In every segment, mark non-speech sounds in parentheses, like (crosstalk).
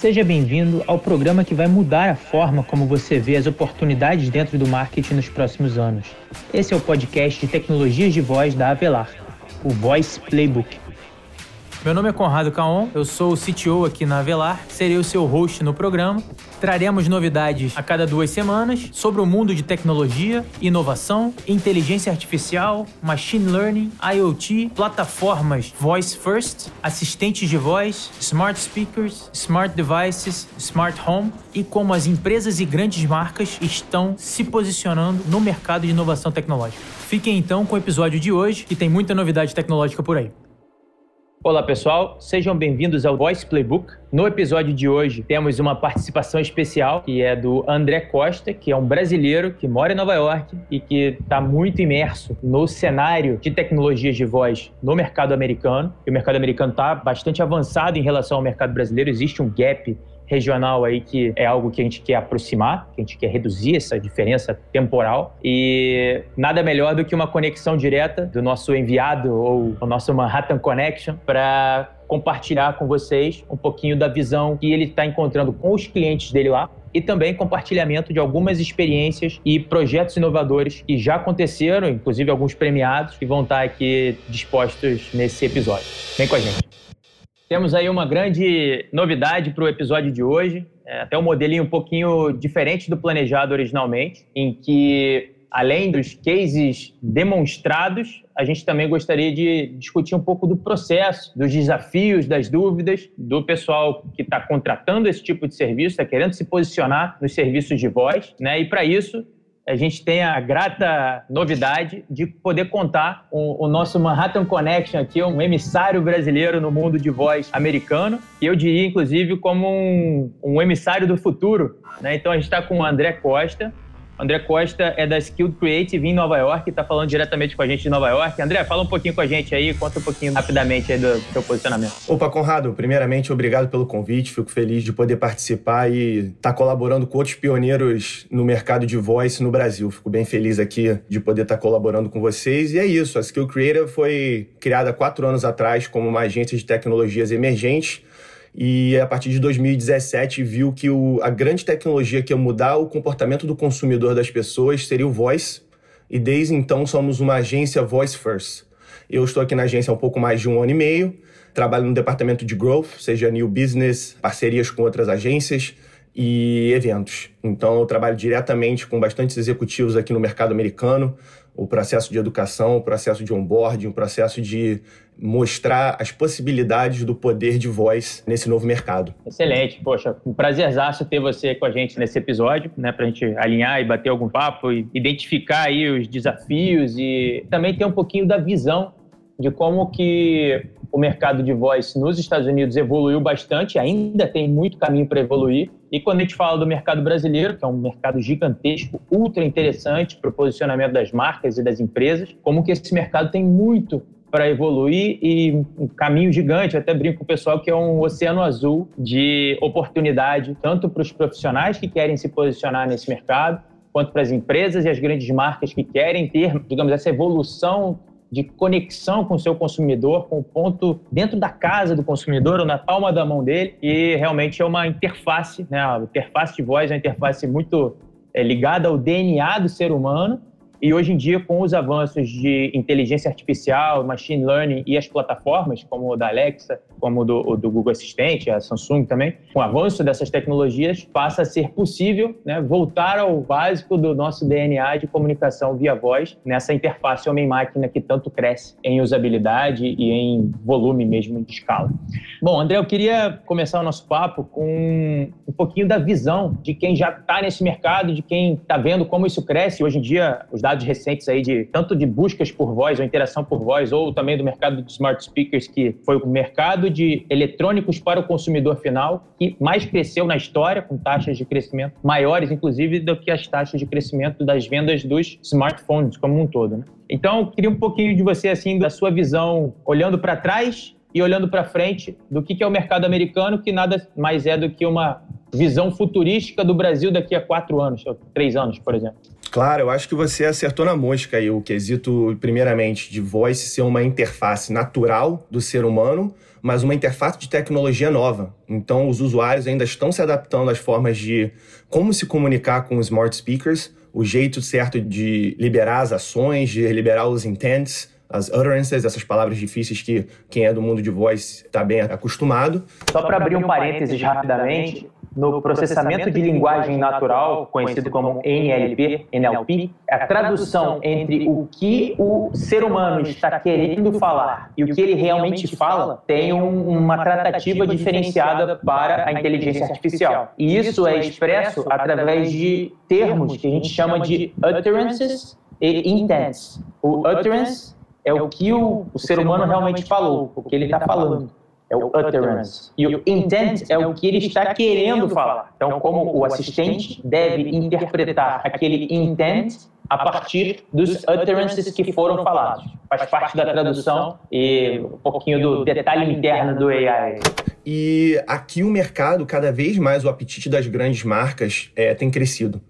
Seja bem-vindo ao programa que vai mudar a forma como você vê as oportunidades dentro do marketing nos próximos anos. Esse é o podcast de tecnologias de voz da Avelar, o Voice Playbook. Meu nome é Conrado Caon, eu sou o CTO aqui na Avelar, serei o seu host no programa. Traremos novidades a cada duas semanas sobre o mundo de tecnologia, inovação, inteligência artificial, machine learning, IoT, plataformas voice first, assistentes de voz, smart speakers, smart devices, smart home e como as empresas e grandes marcas estão se posicionando no mercado de inovação tecnológica. Fiquem então com o episódio de hoje, que tem muita novidade tecnológica por aí. Olá pessoal, sejam bem-vindos ao Voice Playbook. No episódio de hoje temos uma participação especial que é do André Costa, que é um brasileiro que mora em Nova York e que está muito imerso no cenário de tecnologias de voz no mercado americano. E o mercado americano está bastante avançado em relação ao mercado brasileiro, existe um gap regional aí que é algo que a gente quer aproximar, que a gente quer reduzir essa diferença temporal e nada melhor do que uma conexão direta do nosso enviado ou o nosso Manhattan Connection para compartilhar com vocês um pouquinho da visão que ele está encontrando com os clientes dele lá e também compartilhamento de algumas experiências e projetos inovadores que já aconteceram, inclusive alguns premiados, que vão estar aqui dispostos nesse episódio. Vem com a gente. Temos aí uma grande novidade para o episódio de hoje, é até um modelinho um pouquinho diferente do planejado originalmente, em que, além dos cases demonstrados, a gente também gostaria de discutir um pouco do processo, dos desafios, das dúvidas do pessoal que está contratando esse tipo de serviço, está querendo se posicionar nos serviços de voz, né? E para isso a gente tem a grata novidade de poder contar o, o, nosso Manhattan Connection aqui, um emissário brasileiro no mundo de voz americano, e eu diria, inclusive, como um, um emissário do futuro. Né? Então, a gente está com o André Costa, André Costa é da Skilled Creative em Nova York, está falando diretamente com a gente de Nova York. André, fala um pouquinho com a gente aí, conta um pouquinho rapidamente aí do seu posicionamento. Opa, Conrado, primeiramente, obrigado pelo convite. Fico feliz de poder participar e estar tá colaborando com outros pioneiros no mercado de voice no Brasil. Fico bem feliz aqui de poder estar tá colaborando com vocês. E é isso, a Skill Creative foi criada quatro anos atrás como uma agência de tecnologias emergentes e a partir de 2017 viu que o, a grande tecnologia que ia mudar o comportamento do consumidor das pessoas seria o voice, e desde então somos uma agência voice first. Eu estou aqui na agência há um pouco mais de um ano e meio, trabalho no departamento de growth, seja new business, parcerias com outras agências e eventos. Então eu trabalho diretamente com bastantes executivos aqui no mercado americano, o processo de educação, o processo de onboarding, o processo de mostrar as possibilidades do poder de voz nesse novo mercado. Excelente, poxa, um prazerzaço ter você com a gente nesse episódio, né, a gente alinhar e bater algum papo e identificar aí os desafios e também ter um pouquinho da visão de como que o mercado de voz nos Estados Unidos evoluiu bastante, ainda tem muito caminho para evoluir. E quando a gente fala do mercado brasileiro, que é um mercado gigantesco, ultra interessante para o posicionamento das marcas e das empresas, como que esse mercado tem muito para evoluir e um caminho gigante, eu até brinco com o pessoal que é um oceano azul de oportunidade, tanto para os profissionais que querem se posicionar nesse mercado, quanto para as empresas e as grandes marcas que querem ter, digamos, essa evolução de conexão com o seu consumidor, com o ponto dentro da casa do consumidor ou na palma da mão dele. E realmente é uma interface, né? A interface de voz é uma interface muito é, ligada ao DNA do ser humano e hoje em dia, com os avanços de inteligência artificial, machine learning e as plataformas, como o da Alexa, como o do, o do Google Assistente, a Samsung também, com o avanço dessas tecnologias, passa a ser possível né, voltar ao básico do nosso DNA de comunicação via voz, nessa interface homem-máquina que tanto cresce em usabilidade e em volume mesmo de escala. Bom, André, eu queria começar o nosso papo com um pouquinho da visão de quem já está nesse mercado, de quem está vendo como isso cresce. Hoje em dia, os dados recentes aí de tanto de buscas por voz ou interação por voz, ou também do mercado de smart speakers, que foi o mercado de eletrônicos para o consumidor final, que mais cresceu na história, com taxas de crescimento maiores, inclusive, do que as taxas de crescimento das vendas dos smartphones como um todo. Né? Então, queria um pouquinho de você, assim, da sua visão, olhando para trás e olhando para frente, do que é o mercado americano, que nada mais é do que uma visão futurística do Brasil daqui a quatro anos, três anos, por exemplo. Claro, eu acho que você acertou na mosca aí o quesito, primeiramente, de voice ser uma interface natural do ser humano, mas uma interface de tecnologia nova. Então, os usuários ainda estão se adaptando às formas de como se comunicar com os smart speakers, o jeito certo de liberar as ações, de liberar os intents, as utterances, essas palavras difíceis que quem é do mundo de voz está bem acostumado. Só para abrir um parênteses rapidamente, no processamento de linguagem natural, conhecido como NLP, NLP, a tradução entre o que o ser humano está querendo falar e o que ele realmente fala tem um, uma tratativa diferenciada para a inteligência artificial. E isso é expresso através de termos que a gente chama de utterances e intents. O utterance é o que o, o ser humano realmente falou, o que ele está falando é o utterance. E o intent é o que ele está querendo falar. Então, como o assistente deve interpretar aquele intent a partir dos utterances que foram falados. Faz parte da tradução e um pouquinho do detalhe interno do AI. E aqui o mercado, cada vez mais o apetite das grandes marcas é, tem crescido.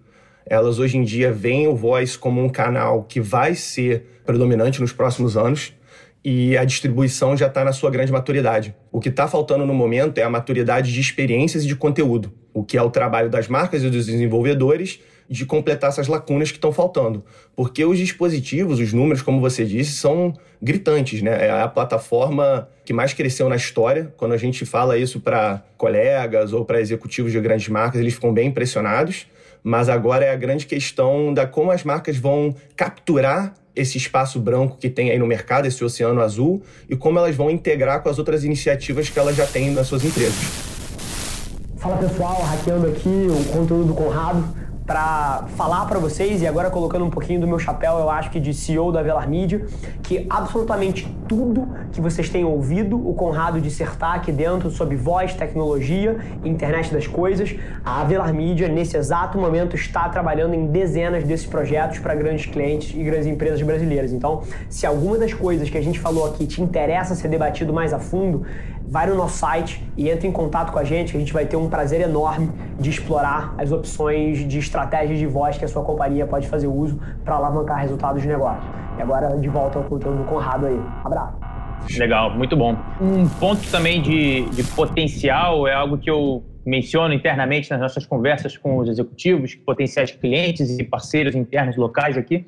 Elas hoje em dia veem o Voice como um canal que vai ser predominante nos próximos anos e a distribuição já está na sua grande maturidade. O que está faltando no momento é a maturidade de experiências e de conteúdo, o que é o trabalho das marcas e dos desenvolvedores de completar essas lacunas que estão faltando. Porque os dispositivos, os números, como você disse, são gritantes, né? É a plataforma que mais cresceu na história. Quando a gente fala isso para colegas ou para executivos de grandes marcas, eles ficam bem impressionados. Mas agora é a grande questão da como as marcas vão capturar esse espaço branco que tem aí no mercado, esse oceano azul, e como elas vão integrar com as outras iniciativas que elas já têm nas suas empresas. Fala pessoal, hackeando aqui o conteúdo do Conrado para falar para vocês e agora colocando um pouquinho do meu chapéu, eu acho que de CEO da Velar Media, que absolutamente tudo que vocês têm ouvido o Conrado dissertar aqui dentro sobre voz, tecnologia, internet das coisas, a Velar Media nesse exato momento está trabalhando em dezenas desses projetos para grandes clientes e grandes empresas brasileiras. Então, se alguma das coisas que a gente falou aqui te interessa ser debatido mais a fundo, vai no nosso site e entre em contato com a gente, que a gente vai ter um prazer enorme de explorar as opções de estratégias de voz que a sua companhia pode fazer uso para alavancar resultados de negócio. E agora, de volta ao conteúdo do Conrado aí. Abraço. Legal, muito bom. Um ponto também de, de potencial é algo que eu menciono internamente nas nossas conversas com os executivos, potenciais clientes e parceiros internos locais aqui,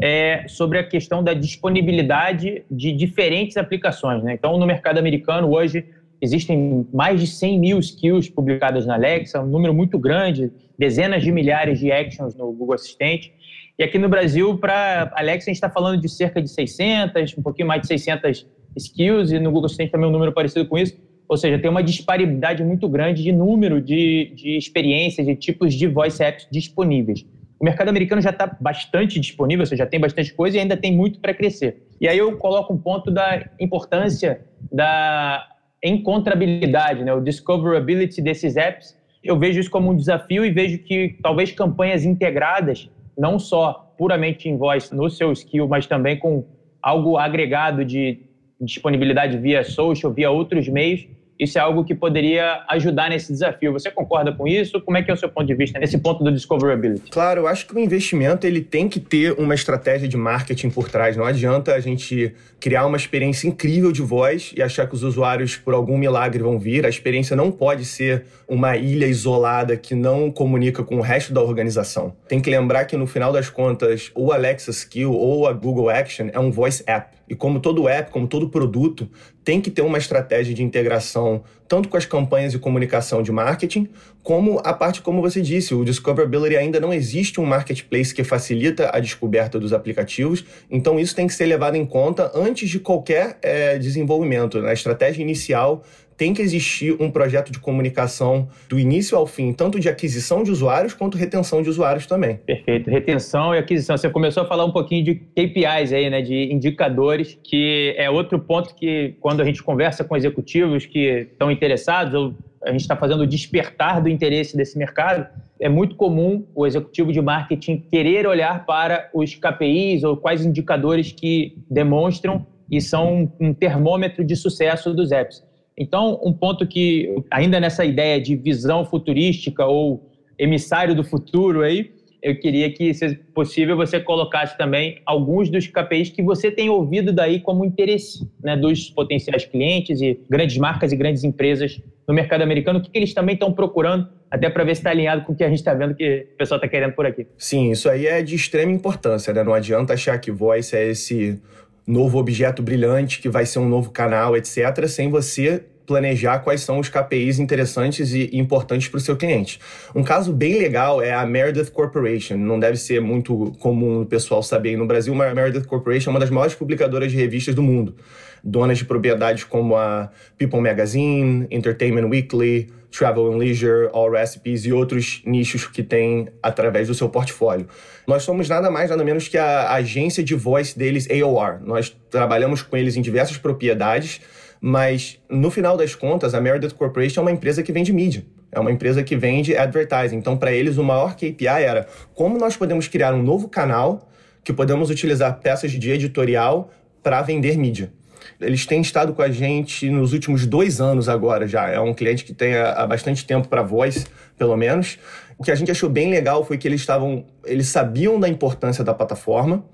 é sobre a questão da disponibilidade de diferentes aplicações. Né? Então, no mercado americano, hoje, existem mais de 100 mil skills publicadas na Alexa, um número muito grande, dezenas de milhares de actions no Google Assistente. E aqui no Brasil, para Alexa, a gente está falando de cerca de 600, um pouquinho mais de 600 skills, e no Google Assistente também um número parecido com isso. Ou seja, tem uma disparidade muito grande de número de, de experiências, de tipos de voice apps disponíveis o mercado americano já está bastante disponível, ou seja, já tem bastante coisa e ainda tem muito para crescer. E aí eu coloco um ponto da importância da encontrabilidade, né, o discoverability desses apps. Eu vejo isso como um desafio e vejo que talvez campanhas integradas, não só puramente em voz no seu skill, mas também com algo agregado de disponibilidade via social, via outros meios, isso é algo que poderia ajudar nesse desafio. Você concorda com isso? Como é que é o seu ponto de vista nesse ponto do discoverability? Claro, eu acho que o investimento ele tem que ter uma estratégia de marketing por trás. Não adianta a gente criar uma experiência incrível de voz e achar que os usuários por algum milagre vão vir. A experiência não pode ser uma ilha isolada que não comunica com o resto da organização. Tem que lembrar que no final das contas, o Alexa Skill ou a Google Action é um voice app. E como todo app, como todo produto, tem que ter uma estratégia de integração tanto com as campanhas de comunicação de marketing, como a parte, como você disse, o Discoverability ainda não existe um marketplace que facilita a descoberta dos aplicativos, então isso tem que ser levado em conta antes de qualquer é, desenvolvimento. Na estratégia inicial, tem que existir um projeto de comunicação do início ao fim, tanto de aquisição de usuários quanto retenção de usuários também. Perfeito. Retenção e aquisição. Você começou a falar um pouquinho de KPIs aí, né, de indicadores, que é outro ponto que quando a gente conversa com executivos que estão interessados ou a gente está fazendo o despertar do interesse desse mercado, é muito comum o executivo de marketing querer olhar para os KPIs ou quais indicadores que demonstram e são um termômetro de sucesso dos apps. Então, um ponto que, ainda nessa ideia de visão futurística ou emissário do futuro aí, eu queria que, se possível, você colocasse também alguns dos KPIs que você tem ouvido daí como interesse né, dos potenciais clientes e grandes marcas e grandes empresas no mercado americano, o que, que eles também estão procurando, até para ver se está alinhado com o que a gente está vendo que o pessoal está querendo por aqui. Sim, isso aí é de extrema importância, né? Não adianta achar que voice é esse novo objeto brilhante que vai ser um novo canal, etc., sem você planejar quais são os KPIs interessantes e importantes para o seu cliente. Um caso bem legal é a Meredith Corporation. Não deve ser muito comum o pessoal saber no Brasil, mas a Meredith Corporation é uma das maiores publicadoras de revistas do mundo. Donas de propriedades como a People Magazine, Entertainment Weekly, Travel and Leisure, All Recipes e outros nichos que tem através do seu portfólio. Nós somos nada mais, nada menos que a agência de voice deles, AOR. Nós trabalhamos com eles em diversas propriedades mas, no final das contas, a Meredith Corporation é uma empresa que vende mídia. É uma empresa que vende advertising. Então, para eles, o maior KPI era como nós podemos criar um novo canal que podemos utilizar peças de editorial para vender mídia. Eles têm estado com a gente nos últimos dois anos agora já. É um cliente que tem há bastante tempo para voz, pelo menos. O que a gente achou bem legal foi que eles estavam, eles sabiam da importância da plataforma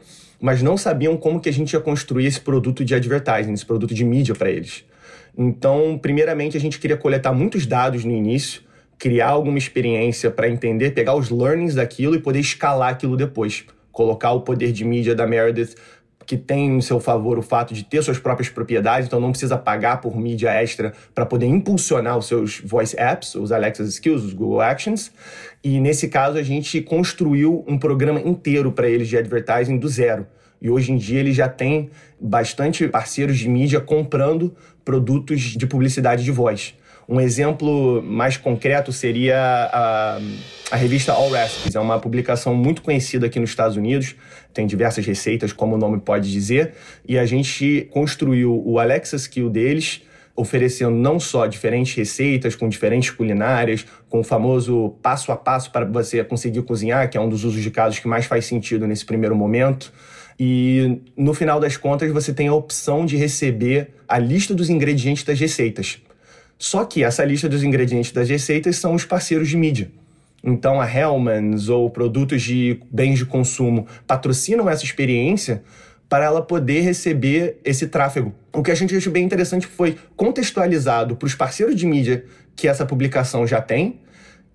mas não sabiam como que a gente ia construir esse produto de advertising, esse produto de mídia para eles. Então, primeiramente, a gente queria coletar muitos dados no início, criar alguma experiência para entender, pegar os learnings daquilo e poder escalar aquilo depois. Colocar o poder de mídia da Meredith, que tem em seu favor o fato de ter suas próprias propriedades, então não precisa pagar por mídia extra para poder impulsionar os seus voice apps, os Alexa Skills, os Google Actions. E nesse caso a gente construiu um programa inteiro para eles de advertising do zero. E hoje em dia ele já tem bastante parceiros de mídia comprando produtos de publicidade de voz. Um exemplo mais concreto seria a, a, revista All Recipes. É uma publicação muito conhecida aqui nos Estados Unidos, tem diversas receitas, como o nome pode dizer, e a gente construiu o Alexa Skill deles oferecendo não só diferentes receitas com diferentes culinárias, com o famoso passo a passo para você conseguir cozinhar, que é um dos usos de casos que mais faz sentido nesse primeiro momento. E no final das contas, você tem a opção de receber a lista dos ingredientes das receitas. Só que essa lista dos ingredientes das receitas são os parceiros de mídia. Então a Hellmann's ou produtos de bens de consumo patrocinam essa experiência para ela poder receber esse tráfego. O que a gente achou bem interessante foi contextualizado para os parceiros de mídia que essa publicação já tem,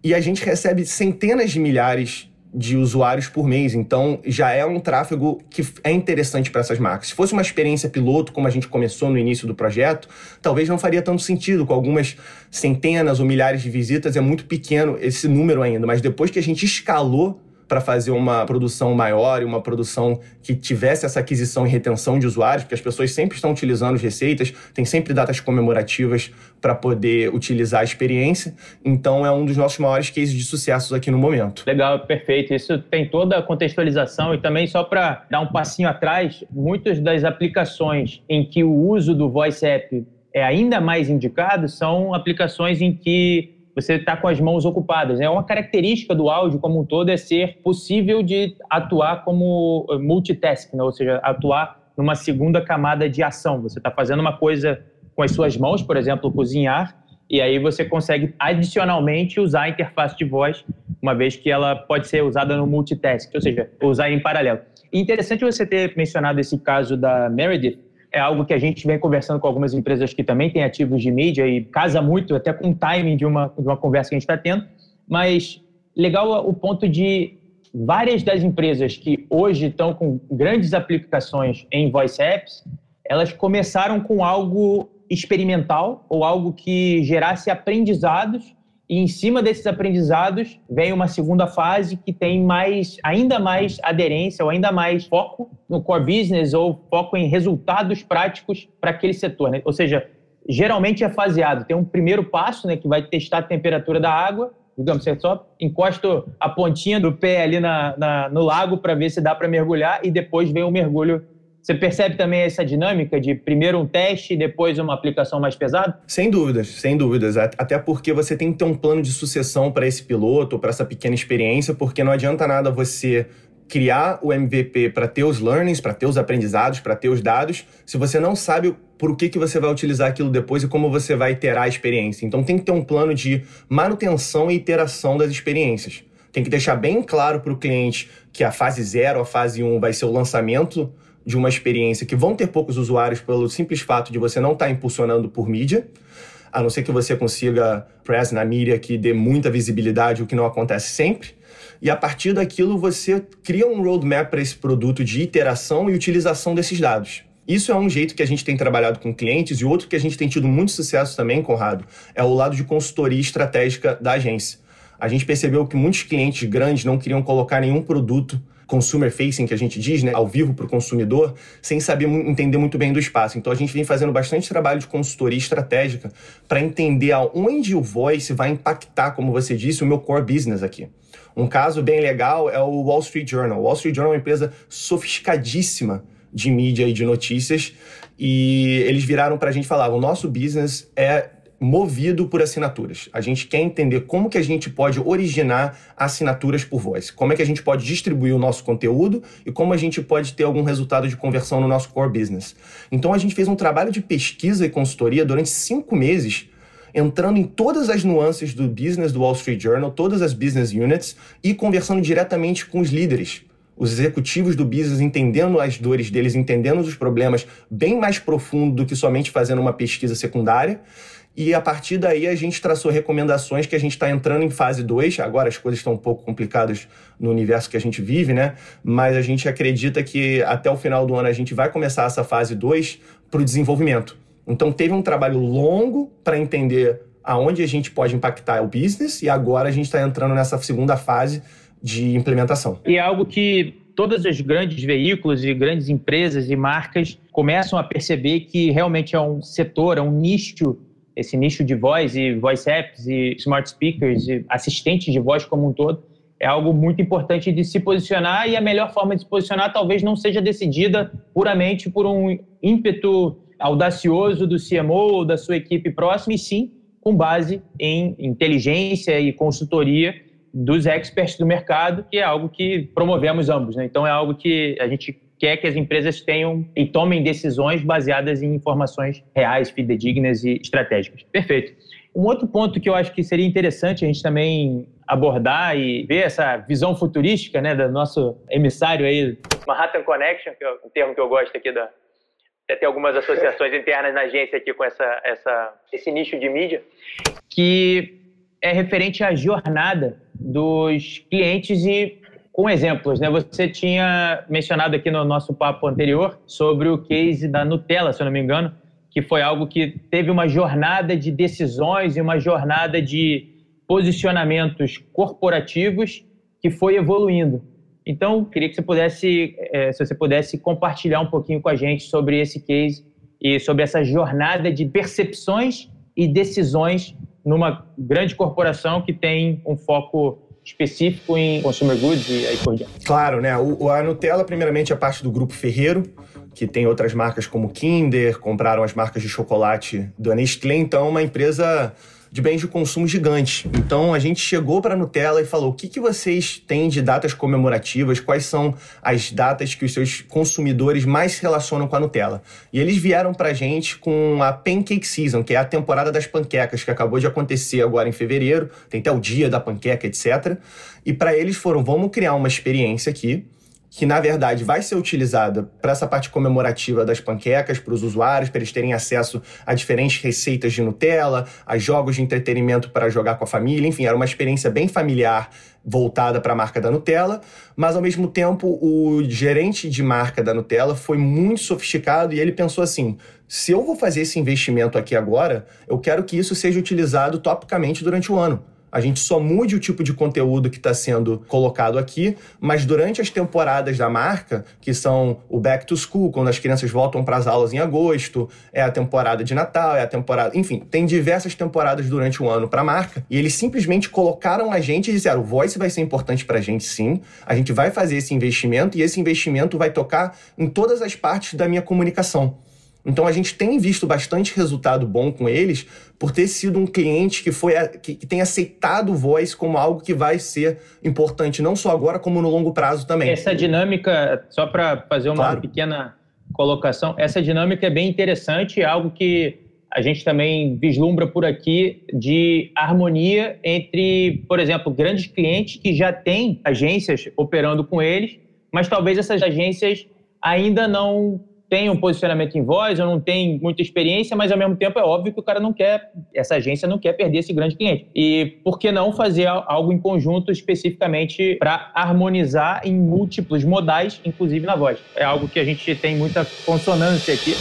e a gente recebe centenas de milhares de usuários por mês. Então, já é um tráfego que é interessante para essas marcas. Se fosse uma experiência piloto, como a gente começou no início do projeto, talvez não faria tanto sentido. Com algumas centenas ou milhares de visitas, é muito pequeno esse número ainda. Mas depois que a gente escalou para fazer uma produção maior e uma produção que tivesse essa aquisição e retenção de usuários, porque as pessoas sempre estão utilizando as receitas, tem sempre datas comemorativas para poder utilizar a experiência. Então é um dos nossos maiores cases de sucessos aqui no momento. Legal, perfeito. Isso tem toda a contextualização e também só para dar um passinho atrás, muitas das aplicações em que o uso do Voice App é ainda mais indicado são aplicações em que você está com as mãos ocupadas. É uma característica do áudio como um todo é ser possível de atuar como eh, multitasking, né? ou seja, atuar numa segunda camada de ação. Você está fazendo uma coisa com as suas mãos, por exemplo, cozinhar, e aí você consegue adicionalmente usar a interface de voz, uma vez que ela pode ser usada no multitasking, ou seja, usar em paralelo. Interessante você ter mencionado esse caso da Meredith, é algo que a gente vem conversando com algumas empresas que também têm ativos de mídia e casa muito até com o timing de uma, de uma conversa que a gente está tendo. Mas legal o ponto de várias das empresas que hoje estão com grandes aplicações em voice apps, elas começaram com algo experimental ou algo que gerasse aprendizados e em cima desses aprendizados vem uma segunda fase que tem mais, ainda mais aderência ou ainda mais foco no core business ou foco em resultados práticos para aquele setor. Né? Ou seja, geralmente é faseado. Tem um primeiro passo né, que vai testar a temperatura da água. Digamos, você só encosta a pontinha do pé ali na, na no lago para ver se dá para mergulhar e depois vem o mergulho você percebe também essa dinâmica de primeiro um teste e depois uma aplicação mais pesada? Sem dúvidas, sem dúvidas. Até porque você tem que ter um plano de sucessão para esse piloto, para essa pequena experiência, porque não adianta nada você criar o MVP para ter os learnings, para ter os aprendizados, para ter os dados, se você não sabe por que, que você vai utilizar aquilo depois e como você vai iterar a experiência. Então tem que ter um plano de manutenção e iteração das experiências tem que deixar bem claro para o cliente que a fase 0, a fase 1 um vai ser o lançamento de uma experiência que vão ter poucos usuários pelo simples fato de você não estar tá impulsionando por mídia, a não ser que você consiga press na mídia que dê muita visibilidade, o que não acontece sempre. E a partir daquilo você cria um roadmap para esse produto de iteração e utilização desses dados. Isso é um jeito que a gente tem trabalhado com clientes e outro que a gente tem tido muito sucesso também, Conrado, é o lado de consultoria estratégica da agência. A gente percebeu que muitos clientes grandes não queriam colocar nenhum produto consumer facing que a gente diz, né, ao vivo para o consumidor, sem saber entender muito bem do espaço. Então a gente vem fazendo bastante trabalho de consultoria estratégica para entender aonde o voice vai impactar, como você disse, o meu core business aqui. Um caso bem legal é o Wall Street Journal. O Wall Street Journal é uma empresa sofisticadíssima de mídia e de notícias e eles viraram para a gente e falavam: o nosso business é movido por assinaturas. A gente quer entender como que a gente pode originar assinaturas por voz, como é que a gente pode distribuir o nosso conteúdo e como a gente pode ter algum resultado de conversão no nosso core business. Então a gente fez um trabalho de pesquisa e consultoria durante cinco meses entrando em todas as nuances do business do Wall Street Journal, todas as business units e conversando diretamente com os líderes, os executivos do business, entendendo as dores deles, entendendo os problemas bem mais profundo do que somente fazendo uma pesquisa secundária. E a partir daí a gente traçou recomendações que a gente está entrando em fase 2. Agora as coisas estão um pouco complicadas no universo que a gente vive, né? Mas a gente acredita que até o final do ano a gente vai começar essa fase 2 para o desenvolvimento. Então teve um trabalho longo para entender aonde a gente pode impactar o business e agora a gente está entrando nessa segunda fase de implementação. E é algo que todos os grandes veículos e grandes empresas e marcas começam a perceber que realmente é um setor, é um nicho esse nicho de voz e voice apps e smart speakers e assistentes de voz como um todo é algo muito importante de se posicionar e a melhor forma de se posicionar talvez não seja decidida puramente por um ímpeto audacioso do CMO ou da sua equipe próxima, e sim com base em inteligência e consultoria dos experts do mercado, que é algo que promovemos ambos. Né? Então, é algo que a gente quer que as empresas tenham e tomem decisões baseadas em informações reais, fidedignas e estratégicas. Perfeito. Um outro ponto que eu acho que seria interessante a gente também abordar e ver essa visão futurística né, do nosso emissário aí, Manhattan Connection, que é um termo que eu gosto aqui da. Até algumas associações (laughs) internas na agência aqui com essa, essa, esse nicho de mídia, que é referente à jornada dos clientes e com exemplos, né? Você tinha mencionado aqui no nosso papo anterior sobre o case da Nutella, se eu não me engano, que foi algo que teve uma jornada de decisões e uma jornada de posicionamentos corporativos que foi evoluindo. Então, queria que você pudesse, é, se você pudesse compartilhar um pouquinho com a gente sobre esse case e sobre essa jornada de percepções e decisões numa grande corporação que tem um foco específico em consumer goods e aí por diante. Claro, né? O, a Nutella, primeiramente, é parte do grupo Ferreiro, que tem outras marcas como Kinder, compraram as marcas de chocolate da Nestlé, então é uma empresa de bens de consumo gigante. Então a gente chegou para a Nutella e falou: o que, que vocês têm de datas comemorativas? Quais são as datas que os seus consumidores mais se relacionam com a Nutella? E eles vieram para a gente com a Pancake Season, que é a temporada das panquecas, que acabou de acontecer agora em fevereiro, tem até o dia da panqueca, etc. E para eles foram: vamos criar uma experiência aqui que na verdade vai ser utilizada para essa parte comemorativa das panquecas, para os usuários, para eles terem acesso a diferentes receitas de Nutella, a jogos de entretenimento para jogar com a família, enfim, era uma experiência bem familiar voltada para a marca da Nutella, mas ao mesmo tempo o gerente de marca da Nutella foi muito sofisticado e ele pensou assim: se eu vou fazer esse investimento aqui agora, eu quero que isso seja utilizado topicamente durante o ano. A gente só mude o tipo de conteúdo que está sendo colocado aqui, mas durante as temporadas da marca, que são o Back to School, quando as crianças voltam para as aulas em agosto, é a temporada de Natal, é a temporada. Enfim, tem diversas temporadas durante o ano para a marca, e eles simplesmente colocaram a gente e disseram: o voice vai ser importante para a gente sim, a gente vai fazer esse investimento e esse investimento vai tocar em todas as partes da minha comunicação. Então a gente tem visto bastante resultado bom com eles por ter sido um cliente que foi que, que tem aceitado o voice como algo que vai ser importante não só agora como no longo prazo também. Essa dinâmica, só para fazer uma claro. pequena colocação, essa dinâmica é bem interessante, é algo que a gente também vislumbra por aqui de harmonia entre, por exemplo, grandes clientes que já têm agências operando com eles, mas talvez essas agências ainda não tem um posicionamento em voz, ou não tem muita experiência, mas ao mesmo tempo é óbvio que o cara não quer, essa agência não quer perder esse grande cliente. E por que não fazer algo em conjunto especificamente para harmonizar em múltiplos modais, inclusive na voz? É algo que a gente tem muita consonância aqui.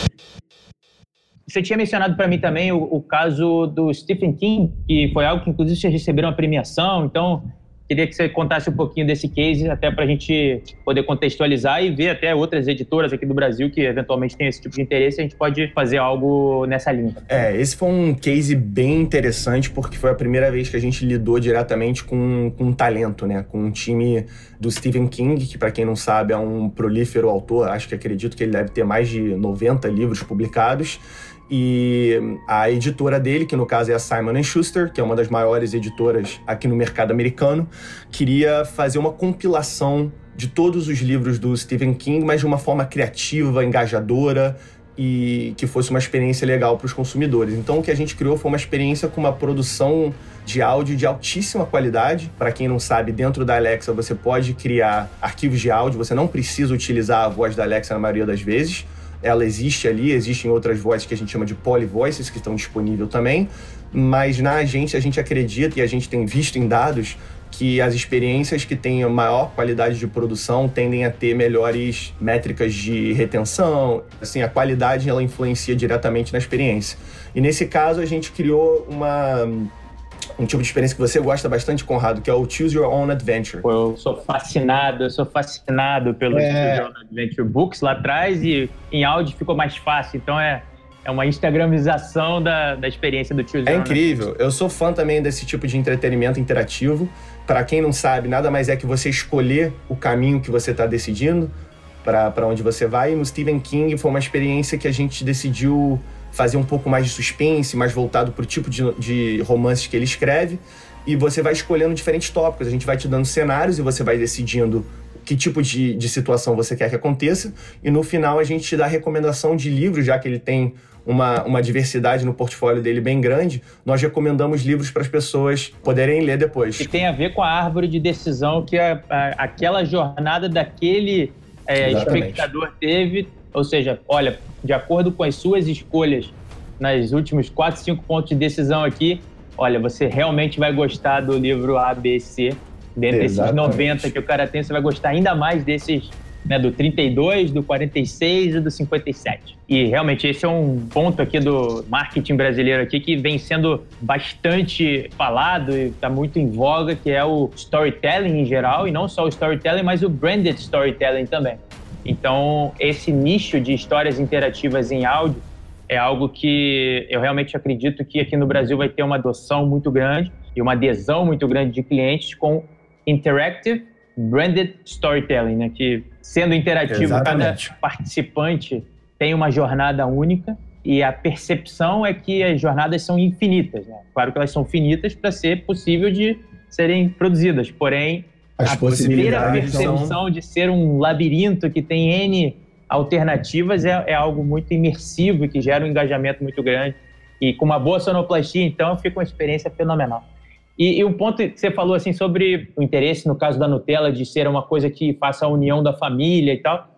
Você tinha mencionado para mim também o, o, caso do Stephen King, que foi algo que inclusive vocês receberam uma premiação, então Queria que você contasse um pouquinho desse case, até para a gente poder contextualizar e ver até outras editoras aqui do Brasil que eventualmente têm esse tipo de interesse, a gente pode fazer algo nessa linha. É, esse foi um case bem interessante, porque foi a primeira vez que a gente lidou diretamente com, com um talento, né? Com um time do Stephen King, que para quem não sabe é um prolífero autor, acho que acredito que ele deve ter mais de 90 livros publicados e a editora dele, que no caso é a Simon Schuster, que é uma das maiores editoras aqui no mercado americano, queria fazer uma compilação de todos os livros do Stephen King, mas de uma forma criativa, engajadora e que fosse uma experiência legal para os consumidores. Então o que a gente criou foi uma experiência com uma produção de áudio de altíssima qualidade. Para quem não sabe, dentro da Alexa você pode criar arquivos de áudio, você não precisa utilizar a voz da Alexa na maioria das vezes ela existe ali, existem outras vozes que a gente chama de polyvoices que estão disponíveis também, mas na agência a gente acredita e a gente tem visto em dados que as experiências que têm maior qualidade de produção tendem a ter melhores métricas de retenção. Assim, a qualidade ela influencia diretamente na experiência. E nesse caso a gente criou uma um tipo de experiência que você gosta bastante, Conrado, que é o Choose Your Own Adventure. Pô, eu sou fascinado, eu sou fascinado pelo é... Choose Your Own Adventure Books lá atrás e em áudio ficou mais fácil. Então é, é uma instagramização da, da experiência do Choose Your É incrível. Eu sou fã também desse tipo de entretenimento interativo. Para quem não sabe, nada mais é que você escolher o caminho que você está decidindo para onde você vai. E no Stephen King foi uma experiência que a gente decidiu fazer um pouco mais de suspense, mais voltado para o tipo de, de romances que ele escreve. E você vai escolhendo diferentes tópicos. A gente vai te dando cenários e você vai decidindo que tipo de, de situação você quer que aconteça. E no final a gente te dá recomendação de livros, já que ele tem uma, uma diversidade no portfólio dele bem grande, nós recomendamos livros para as pessoas poderem ler depois. E tem a ver com a árvore de decisão que a, a, aquela jornada daquele é, espectador teve ou seja, olha, de acordo com as suas escolhas nas últimos 4, 5 pontos de decisão aqui, olha, você realmente vai gostar do livro A, B, C. Dentre esses 90 que o cara tem, você vai gostar ainda mais desses, né, do 32, do 46 e do 57. E realmente esse é um ponto aqui do marketing brasileiro aqui que vem sendo bastante falado e está muito em voga, que é o storytelling em geral, e não só o storytelling, mas o branded storytelling também. Então, esse nicho de histórias interativas em áudio é algo que eu realmente acredito que aqui no Brasil vai ter uma adoção muito grande e uma adesão muito grande de clientes com interactive branded storytelling, né? Que sendo interativo, Exatamente. cada participante tem uma jornada única e a percepção é que as jornadas são infinitas, né? Claro que elas são finitas para ser possível de serem produzidas, porém as a primeira percepção são... de ser um labirinto que tem N alternativas é, é, algo muito imersivo e que gera um engajamento muito grande. E com uma boa sonoplastia, então, fica uma experiência fenomenal. E, e um ponto que você falou assim sobre o interesse, no caso da Nutella, de ser uma coisa que faça a união da família e tal.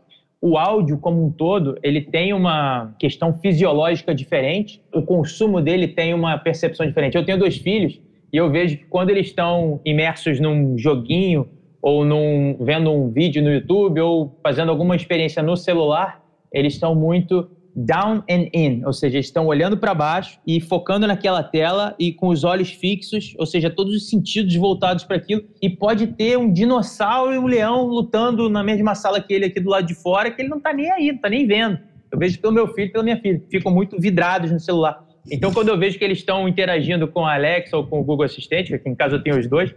O áudio, como um todo, ele tem uma questão fisiológica diferente. O consumo dele tem uma percepção diferente. Eu tenho dois filhos e eu vejo que quando eles estão imersos num joguinho ou num, vendo um vídeo no YouTube ou fazendo alguma experiência no celular, eles estão muito down and in, ou seja, estão olhando para baixo e focando naquela tela e com os olhos fixos, ou seja, todos os sentidos voltados para aquilo. E pode ter um dinossauro e um leão lutando na mesma sala que ele aqui do lado de fora, que ele não está nem aí, não está nem vendo. Eu vejo pelo meu filho e pela minha filha, ficam muito vidrados no celular. Então, quando eu vejo que eles estão interagindo com a Alexa ou com o Google Assistente, que em casa eu tenho os dois,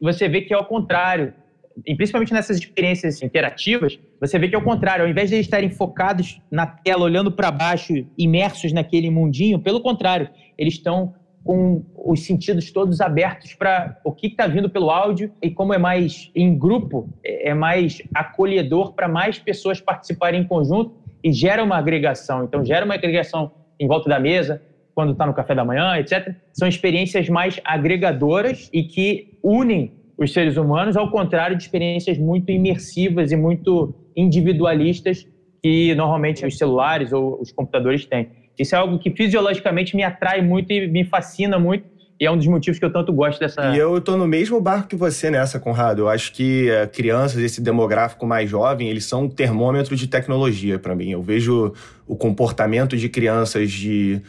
você vê que é ao contrário. E principalmente nessas experiências interativas, você vê que é o contrário. Ao invés de eles estarem focados na tela, olhando para baixo, imersos naquele mundinho, pelo contrário, eles estão com os sentidos todos abertos para o que está vindo pelo áudio e como é mais em grupo, é, é mais acolhedor para mais pessoas participarem em conjunto e gera uma agregação. Então, gera uma agregação em volta da mesa, quando está no café da manhã, etc. São experiências mais agregadoras e que unem os seres humanos, ao contrário de experiências muito imersivas e muito individualistas que normalmente os celulares ou os computadores têm. Isso é algo que fisiologicamente me atrai muito e me fascina muito. E é um dos motivos que eu tanto gosto dessa. E eu tô no mesmo barco que você nessa, Conrado. Eu acho que uh, crianças, esse demográfico mais jovem, eles são um termômetro de tecnologia para mim. Eu vejo o comportamento de crianças de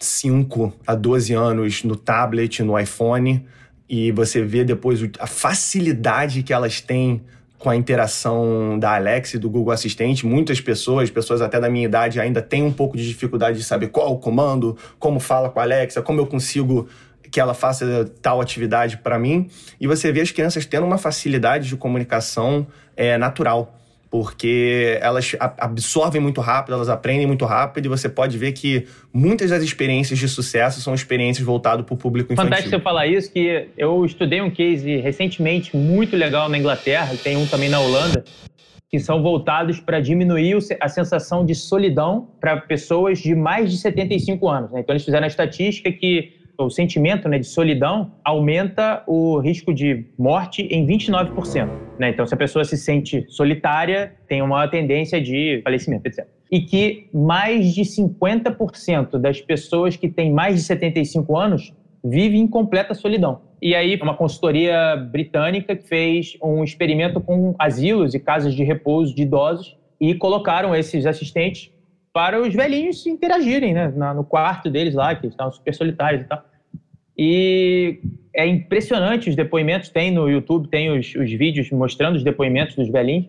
5 a 12 anos no tablet, no iPhone, e você vê depois a facilidade que elas têm com a interação da Alexa e do Google Assistente. Muitas pessoas, pessoas até da minha idade, ainda têm um pouco de dificuldade de saber qual o comando, como fala com a Alexa, como eu consigo que ela faça tal atividade para mim. E você vê as crianças tendo uma facilidade de comunicação é, natural porque elas absorvem muito rápido, elas aprendem muito rápido, e você pode ver que muitas das experiências de sucesso são experiências voltadas para o público infantil. Fantástico você falar isso, que eu estudei um case recentemente muito legal na Inglaterra, tem um também na Holanda, que são voltados para diminuir a sensação de solidão para pessoas de mais de 75 anos. Né? Então, eles fizeram a estatística que o sentimento né, de solidão aumenta o risco de morte em 29%. Né? Então, se a pessoa se sente solitária, tem uma tendência de falecimento, etc. E que mais de 50% das pessoas que têm mais de 75 anos vivem em completa solidão. E aí, uma consultoria britânica fez um experimento com asilos e casas de repouso de idosos e colocaram esses assistentes para os velhinhos interagirem, né? no quarto deles lá, que estavam super solitários e tal. E é impressionante os depoimentos, tem no YouTube, tem os, os vídeos mostrando os depoimentos dos velhinhos,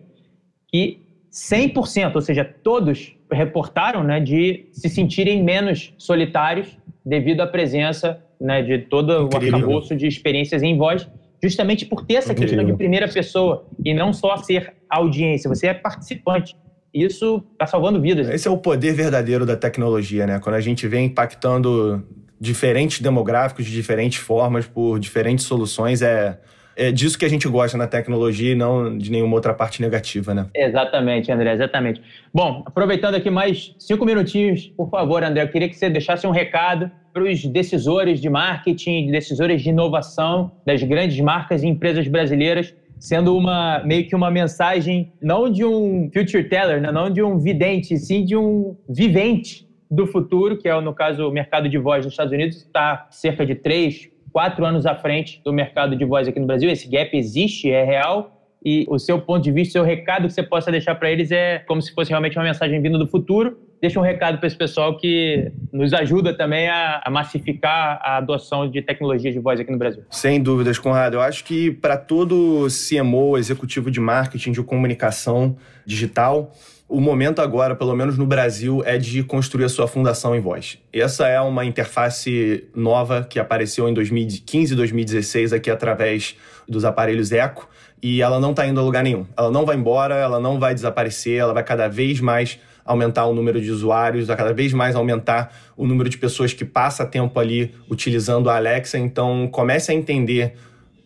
que 100%, ou seja, todos reportaram né, de se sentirem menos solitários devido à presença né, de todo Incrível. o arcabouço de experiências em voz, justamente por ter essa Incrível. questão de primeira pessoa e não só ser audiência, você é participante. Isso está salvando vidas. Esse é o poder verdadeiro da tecnologia, né? Quando a gente vem impactando diferentes demográficos de diferentes formas, por diferentes soluções. É, é disso que a gente gosta na tecnologia e não de nenhuma outra parte negativa, né? Exatamente, André, exatamente. Bom, aproveitando aqui mais cinco minutinhos, por favor, André, eu queria que você deixasse um recado para os decisores de marketing, decisores de inovação das grandes marcas e empresas brasileiras, sendo uma meio que uma mensagem não de um future teller, né? não de um vidente, sim de um vivente do futuro, que é, no caso, o mercado de voz nos Estados Unidos, está cerca de três, quatro anos à frente do mercado de voz aqui no Brasil. Esse gap existe, é real. E o seu ponto de vista, o seu recado que você possa deixar para eles é como se fosse realmente uma mensagem vinda do futuro. Deixa um recado para esse pessoal que nos ajuda também a, a massificar a adoção de tecnologias de voz aqui no Brasil. Sem dúvidas, Conrado. Eu acho que para todo CMO, executivo de marketing, de comunicação digital, o momento agora, pelo menos no Brasil, é de construir a sua fundação em voz. Essa é uma interface nova que apareceu em 2015 e 2016 aqui através dos aparelhos Eco e ela não está indo a lugar nenhum. Ela não vai embora, ela não vai desaparecer, ela vai cada vez mais aumentar o número de usuários, vai cada vez mais aumentar o número de pessoas que passa tempo ali utilizando a Alexa. Então, comece a entender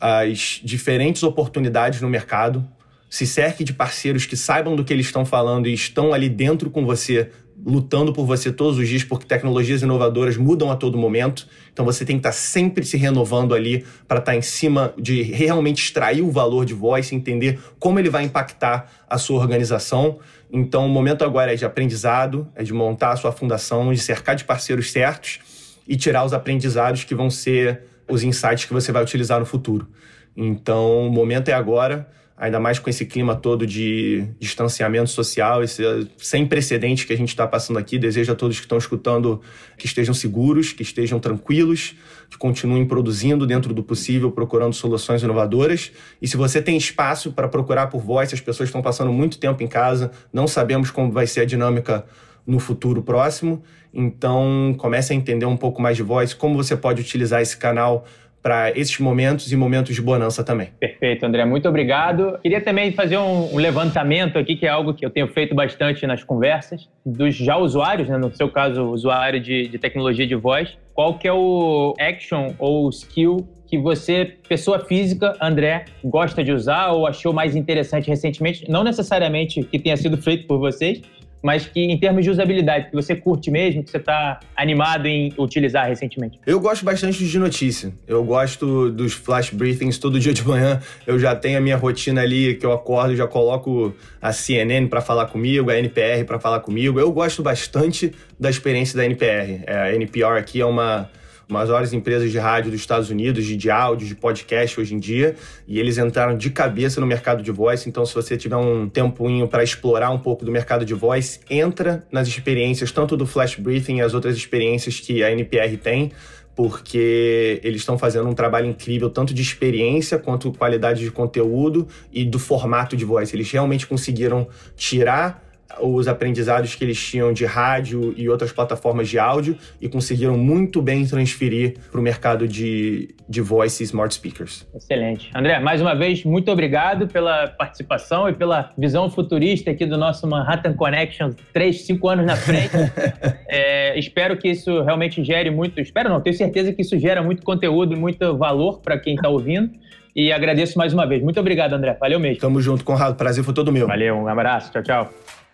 as diferentes oportunidades no mercado se cerque de parceiros que saibam do que eles estão falando e estão ali dentro com você, lutando por você todos os dias, porque tecnologias inovadoras mudam a todo momento. Então você tem que estar sempre se renovando ali para estar em cima de realmente extrair o valor de voz, entender como ele vai impactar a sua organização. Então o momento agora é de aprendizado, é de montar a sua fundação, de cercar de parceiros certos e tirar os aprendizados que vão ser os insights que você vai utilizar no futuro. Então o momento é agora ainda mais com esse clima todo de distanciamento social, esse sem precedentes que a gente está passando aqui. Desejo a todos que estão escutando que estejam seguros, que estejam tranquilos, que continuem produzindo dentro do possível, procurando soluções inovadoras. E se você tem espaço para procurar por voz, as pessoas estão passando muito tempo em casa, não sabemos como vai ser a dinâmica no futuro próximo. Então, comece a entender um pouco mais de voz, como você pode utilizar esse canal para esses momentos e momentos de bonança também. Perfeito, André. Muito obrigado. Queria também fazer um, levantamento aqui, que é algo que eu tenho feito bastante nas conversas, dos já usuários, né? no seu caso, usuário de, de tecnologia de voz. Qual que é o action ou skill que você, pessoa física, André, gosta de usar ou achou mais interessante recentemente? Não necessariamente que tenha sido feito por vocês, mas que em termos de usabilidade, que você curte mesmo, que você está animado em utilizar recentemente? Eu gosto bastante de notícia. Eu gosto dos flash briefings todo dia de manhã. Eu já tenho a minha rotina ali que eu acordo, já coloco a CNN para falar comigo, a NPR para falar comigo. Eu gosto bastante da experiência da NPR. É, a NPR aqui é uma maiores empresas de rádio dos Estados Unidos, de, de áudio, de podcast hoje em dia, e eles entraram de cabeça no mercado de voice. Então, se você tiver um tempoinho para explorar um pouco do mercado de voice, entra nas experiências, tanto do Flash Briefing e as outras experiências que a NPR tem, porque eles estão fazendo um trabalho incrível, tanto de experiência quanto qualidade de conteúdo e do formato de voice. Eles realmente conseguiram tirar os aprendizados que eles tinham de rádio e outras plataformas de áudio e conseguiram muito bem transferir para o mercado de, de voice e smart speakers. Excelente. André, mais uma vez, muito obrigado pela participação e pela visão futurista aqui do nosso Manhattan Connection, três, cinco anos na frente. (laughs) é, espero que isso realmente gere muito, espero não, tenho certeza que isso gera muito conteúdo e muito valor para quem está ouvindo. E agradeço mais uma vez. Muito obrigado, André. Valeu mesmo. Tamo junto, Conrado. Prazer foi todo meu. Valeu, um abraço. Tchau, tchau.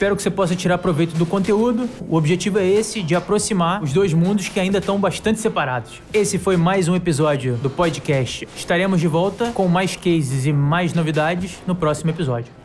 Espero que você possa tirar proveito do conteúdo. O objetivo é esse, de aproximar os dois mundos que ainda estão bastante separados. Esse foi mais um episódio do podcast. Estaremos de volta com mais cases e mais novidades no próximo episódio.